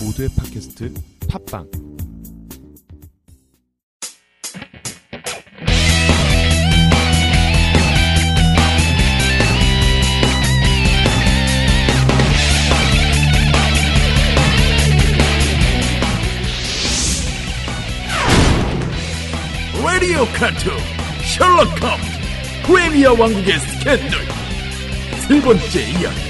모두의 팟캐스트 팟빵. 라디오 카툰 셜록 홈즈 프레미어 왕국의 스캔들. 세 번째 이야기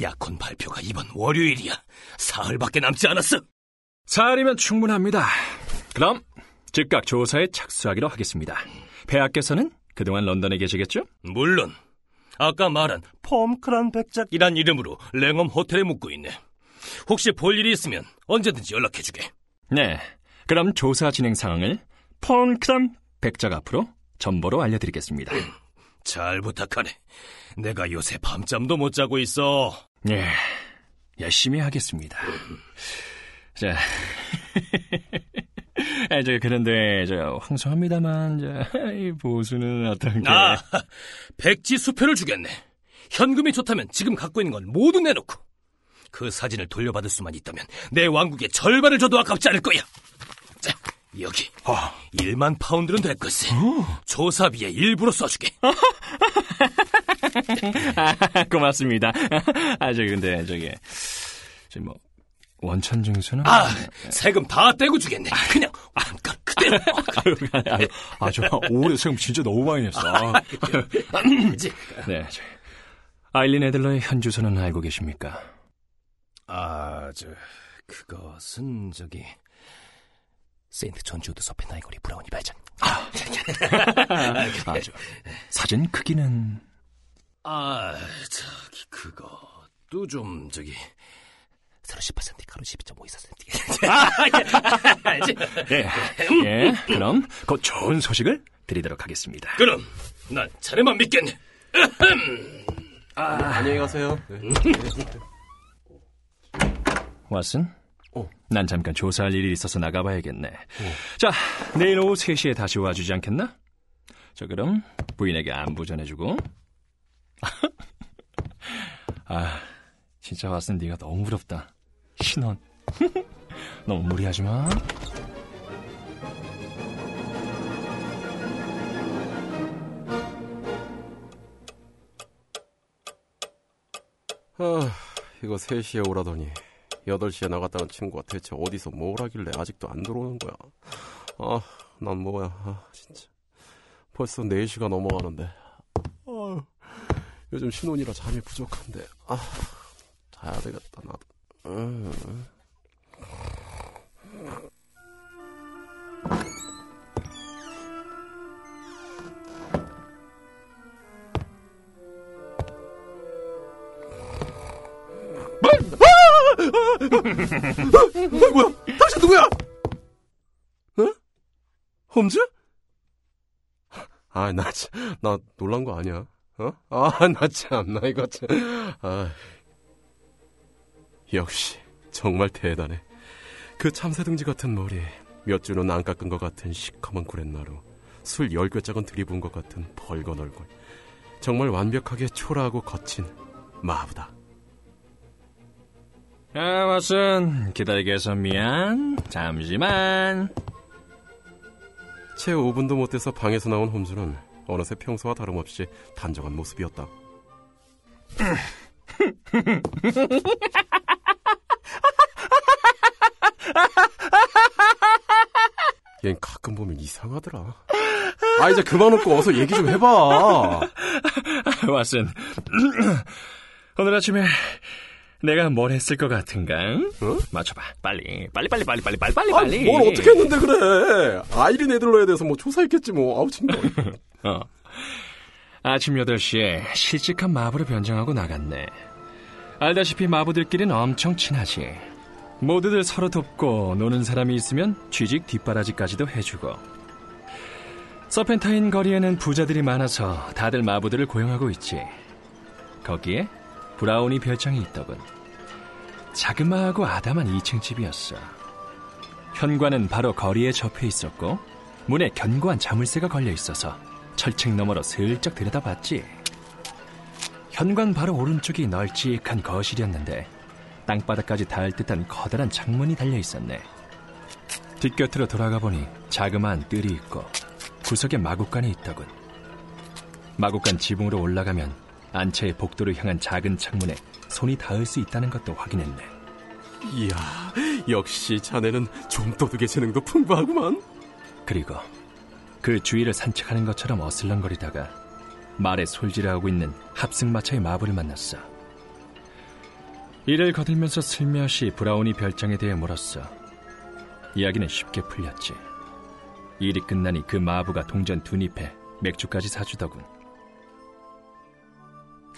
약혼 발표가 이번 월요일이야 사흘밖에 남지 않았어 사흘이면 충분합니다. 그럼 즉각 조사에 착수하기로 하겠습니다. 폐하께서는 그동안 런던에 계시겠죠? 물론 아까 말한 펌크란 백작이란 이름으로 랭엄 호텔에 묵고 있네 혹시 볼 일이 있으면 언제든지 연락해주게 네. 그럼 조사 진행 상황을 폰크람 백작 앞으로 전보로 알려드리겠습니다. 잘 부탁하네 내가 요새 밤잠도 못 자고 있어 예, 열심히 하겠습니다. 자, 아, 저 그런데 저 황송합니다만 저, 이 보수는 어떻게? 아, 백지 수표를 주겠네. 현금이 좋다면 지금 갖고 있는 건 모두 내놓고 그 사진을 돌려받을 수만 있다면 내 왕국의 절반을 줘도 아깝지 않을 거야. 자, 여기 1만 파운드는 될 것을 조사비에 일부러 써주게. 아, 고맙습니다. 아, 저 근데 저기 저뭐 원천 징수는 아, 세금 다 떼고 주겠네. 그냥 왕가 그대로. 아유, 아, 저 올해 세금 진짜 너무 많이 냈어. 아, 이제 네, 저, 아일린 애들러의 현 주소는 알고 계십니까? 아, 저 그것은 저기 세인트 존스 우드 서펜타인 거리 브라이어니 별장. 아, 저, 사진 크기는 아, 저기 그것도 좀 저기 38cm 가로 12.54cm. 알지? 예, 예. 그럼 곧 좋은 소식을 드리도록 하겠습니다. 그럼 난 자네만 믿겠네. 안녕히 가세요. 네. 왓슨? 어. 난 잠깐 조사할 일이 있어서 나가봐야겠네. 자, 내일 오후 3시에 다시 와주지 않겠나? 저 그럼 부인에게 안부 전해주고. 아, 진짜 왓슨 네가 너무 부럽다. 신혼. 너무 무리하지 마. 아, 이거 3시에 오라더니 8시에 나갔다는 친구가 대체 어디서 뭘 하길래 아직도 안 들어오는 거야. 아, 난 뭐야. 아, 진짜. 벌써 4시가 넘어가는데. 아, 요즘 신혼이라 잠이 부족한데. 아, 자야 되겠다, 나도. 음. 어, 뭐야? 당신 누구야? 어? 홈즈? 아, 나, 참, 나 놀란 거 아니야? 어? 아, 나 참, 나 이거 참. 아. 역시, 정말 대단해. 그 참새둥지 같은 머리, 몇 주는 안 깎은 것 같은 시커먼 구렛나루, 술 열 꿰짝은 들이부은 것 같은 벌건 얼굴. 정말 완벽하게 초라하고 거친 마부다. 아, 왓슨. 기다리게 해서 미안. 잠시만. 채 5분도 못 돼서 방에서 나온 홈즈는 어느새 평소와 다름없이 단정한 모습이었다. 얜 가끔 보면 이상하더라. 아 이제 그만 웃고 어서 얘기 좀 해봐. 왓슨. 오늘 아침에 내가 뭘 했을 것 같은가? 어? 맞춰봐. 빨리. 빨리, 빨리, 빨리, 빨리, 빨리, 빨리, 아, 빨리. 뭘 어떻게 했는데 그래. 아이린 애들러에 대해서 뭐 조사했겠지 뭐. 아우 진짜. 어. 아침 8시에 실직한 마부로 변장하고 나갔네. 알다시피 마부들끼리는 엄청 친하지. 모두들 서로 돕고 노는 사람이 있으면 취직 뒷바라지까지도 해주고. 서펜타인 거리에는 부자들이 많아서 다들 마부들을 고용하고 있지. 거기에 브라우니 별장이 있더군. 자그마하고 아담한 2층 집이었어. 현관은 바로 거리에 접해 있었고 문에 견고한 자물쇠가 걸려 있어서 철책 너머로 슬쩍 들여다봤지. 현관 바로 오른쪽이 널찍한 거실이었는데 땅바닥까지 닿을 듯한 커다란 창문이 달려 있었네. 뒷곁으로 돌아가 보니 자그마한 뜰이 있고 구석에 마구간이 있더군. 마구간 지붕으로 올라가면 안채의 복도를 향한 작은 창문에 손이 닿을 수 있다는 것도 확인했네. 이야, 역시 자네는 좀도둑의 재능도 풍부하구만. 그리고 그 주위를 산책하는 것처럼 어슬렁거리다가 말에 솔질을 하고 있는 합승마차의 마부를 만났어. 이를 거들면서 슬며시 브라우니 별장에 대해 물었어. 이야기는 쉽게 풀렸지. 일이 끝나니 그 마부가 동전 두 잎에 맥주까지 사주더군.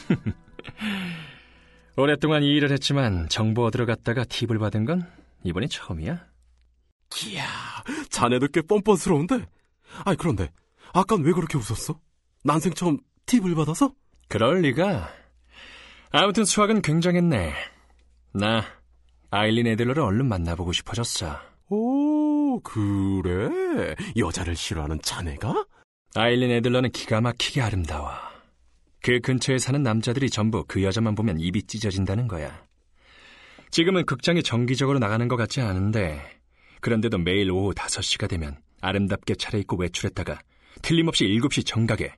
오랫동안 이 일을 했지만 정보 얻으러 갔다가 팁을 받은 건 이번이 처음이야. 이야, 자네도 꽤 뻔뻔스러운데. 아니 그런데 아깐 왜 그렇게 웃었어? 난생 처음 팁을 받아서? 그럴 리가. 아무튼 수학은 굉장했네. 나 아일린 애들러를 얼른 만나보고 싶어졌어. 오, 그래? 여자를 싫어하는 자네가? 아일린 애들러는 기가 막히게 아름다워. 그 근처에 사는 남자들이 전부 그 여자만 보면 입이 찢어진다는 거야. 지금은 극장에 정기적으로 나가는 것 같지 않은데, 그런데도 매일 오후 5시가 되면 아름답게 차려입고 외출했다가 틀림없이 7시 정각에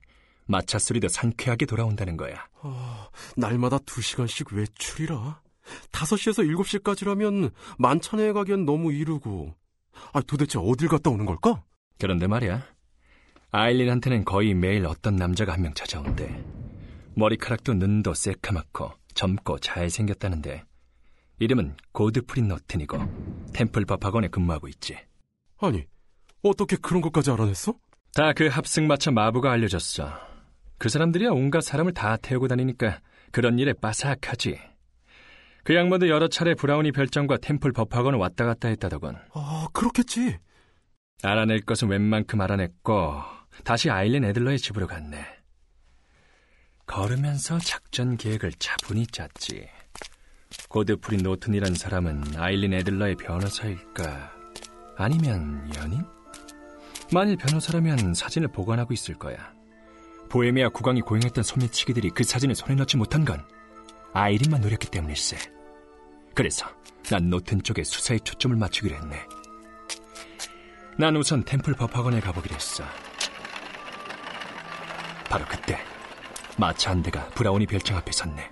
마차 소리도 상쾌하게 돌아온다는 거야. 아, 날마다 두 시간씩 외출이라. 5시에서 7시까지라면 만찬에 가기엔 너무 이르고. 아, 도대체 어딜 갔다 오는 걸까? 그런데 말이야. 아일린한테는 거의 매일 어떤 남자가 한 명 찾아온대. 머리카락도 눈도 새카맣고 젊고 잘생겼다는데 이름은 고드프린 너튼이고 템플 법학원에 근무하고 있지. 아니, 어떻게 그런 것까지 알아냈어? 다 그 합승마차 마부가 알려줬어. 그 사람들이야 온갖 사람을 다 태우고 다니니까 그런 일에 빠삭하지. 그 양반도 여러 차례 브라우니 별장과 템플 법학원을 왔다 갔다 했다더군. 아, 그렇겠지. 알아낼 것은 웬만큼 알아냈고 다시 아일린 애들러의 집으로 갔네. 걸으면서 작전 계획을 차분히 짰지. 고드프린 노튼이란 사람은 아일린 애들러의 변호사일까? 아니면 연인? 만일 변호사라면 사진을 보관하고 있을 거야. 보헤미아 국왕이 고용했던 소매치기들이 그 사진을 손에 넣지 못한 건 아이린만 노렸기 때문일세. 그래서 난 노튼 쪽에 수사에 초점을 맞추기로 했네. 난 우선 템플 법학원에 가보기로 했어. 바로 그때 마차 한 대가 브라우니 별장 앞에 섰네.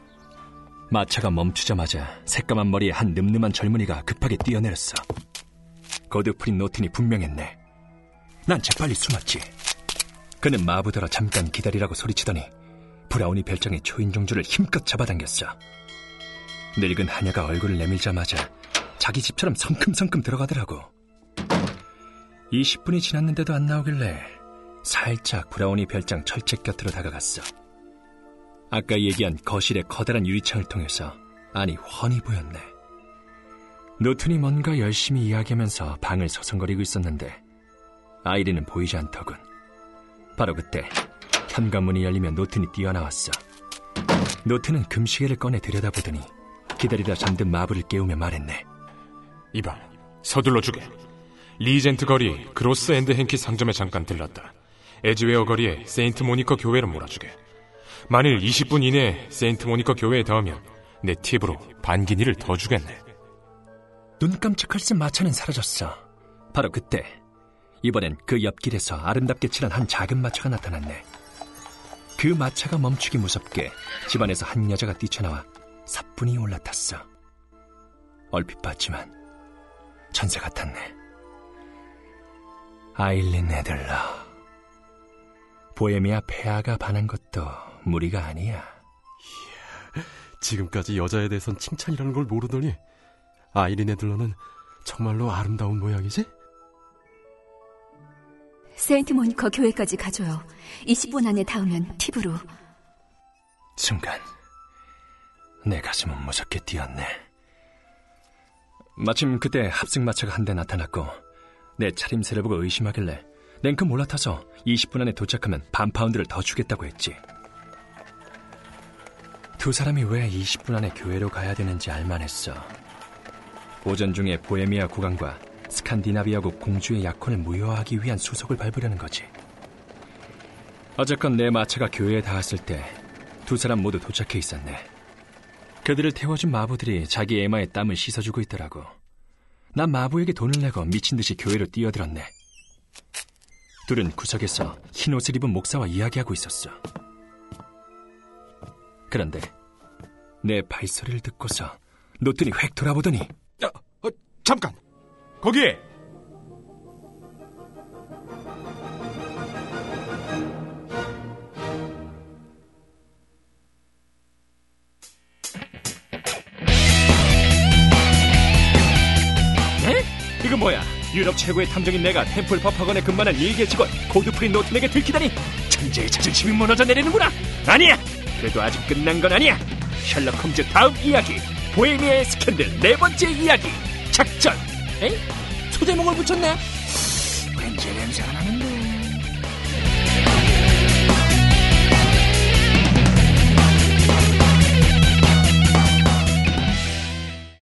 마차가 멈추자마자 새까만 머리에 한 늠름한 젊은이가 급하게 뛰어내렸어. 거드프린 노튼이 분명했네. 난 재빨리 숨었지. 그는 마부더러 잠깐 기다리라고 소리치더니 브라우니 별장의 초인종줄을 힘껏 잡아당겼어. 늙은 하녀가 얼굴을 내밀자마자 자기 집처럼 성큼성큼 들어가더라고. 20분이 지났는데도 안 나오길래 살짝 브라우니 별장 철책 곁으로 다가갔어. 아까 얘기한 거실의 커다란 유리창을 통해서 안이 훤히 보였네. 노튼이 뭔가 열심히 이야기하면서 방을 서성거리고 있었는데 아이린은 보이지 않더군. 바로 그때 현관문이 열리며 노튼이 뛰어나왔어. 노튼은 금시계를 꺼내 들여다보더니 기다리다 잠든 마부를 깨우며 말했네. 이봐, 서둘러 주게. 리젠트 거리 그로스 앤드 행키 상점에 잠깐 들렀다. 에즈웨어 거리에 세인트 모니커 교회로 몰아주게. 만일 20분 이내에 세인트 모니커 교회에 닿으면 내 팁으로 반기니를 더 주겠네. 눈 깜짝할 새 마차는 사라졌어. 바로 그때 이번엔 그 옆길에서 아름답게 칠한 한 작은 마차가 나타났네. 그 마차가 멈추기 무섭게 집안에서 한 여자가 뛰쳐나와 사뿐히 올라탔어. 얼핏 봤지만 천사 같았네. 아일린 애들러. 보헤미아 폐하가 반한 것도 무리가 아니야. 지금까지 여자에 대해선 칭찬이라는 걸 모르더니 아이린 애들러는 정말로 아름다운 모양이지? 세인트 모니커 교회까지 가줘요. 20분 안에 닿으면 팁으로. 순간 내 가슴은 무섭게 뛰었네. 마침 그때 합승마차가 한 대 나타났고 내 차림새를 보고 의심하길래 냉큼 올라타서 20분 안에 도착하면 반 파운드를 더 주겠다고 했지. 두 사람이 왜 20분 안에 교회로 가야 되는지 알만했어. 오전 중에 보헤미아 국왕과 스칸디나비아국 공주의 약혼을 무효화하기 위한 수속을 밟으려는 거지. 어쨌건 내 마차가 교회에 닿았을 때 두 사람 모두 도착해 있었네. 그들을 태워준 마부들이 자기 에마의 땀을 씻어주고 있더라고. 난 마부에게 돈을 내고 미친 듯이 교회로 뛰어들었네. 둘은 구석에서 흰 옷을 입은 목사와 이야기하고 있었어. 그런데 내 발소리를 듣고서 노튼이 획 돌아보더니 어, 어, 잠깐! 거기에! 에? 유럽 최고의 탐정인 내가 템플 법학원에 근무하는 일개 직원 고드프린 노튼에게 들키다니 천재의 자존심이 무너져 내리는구나. 아니야. 그래도 아직 끝난 건 아니야. 셜록 홈즈 다음 이야기. 보헤미아의 스캔들 네 번째 이야기. 작전. 에? 소제목을 붙였네. 왠지 냄새가 나는데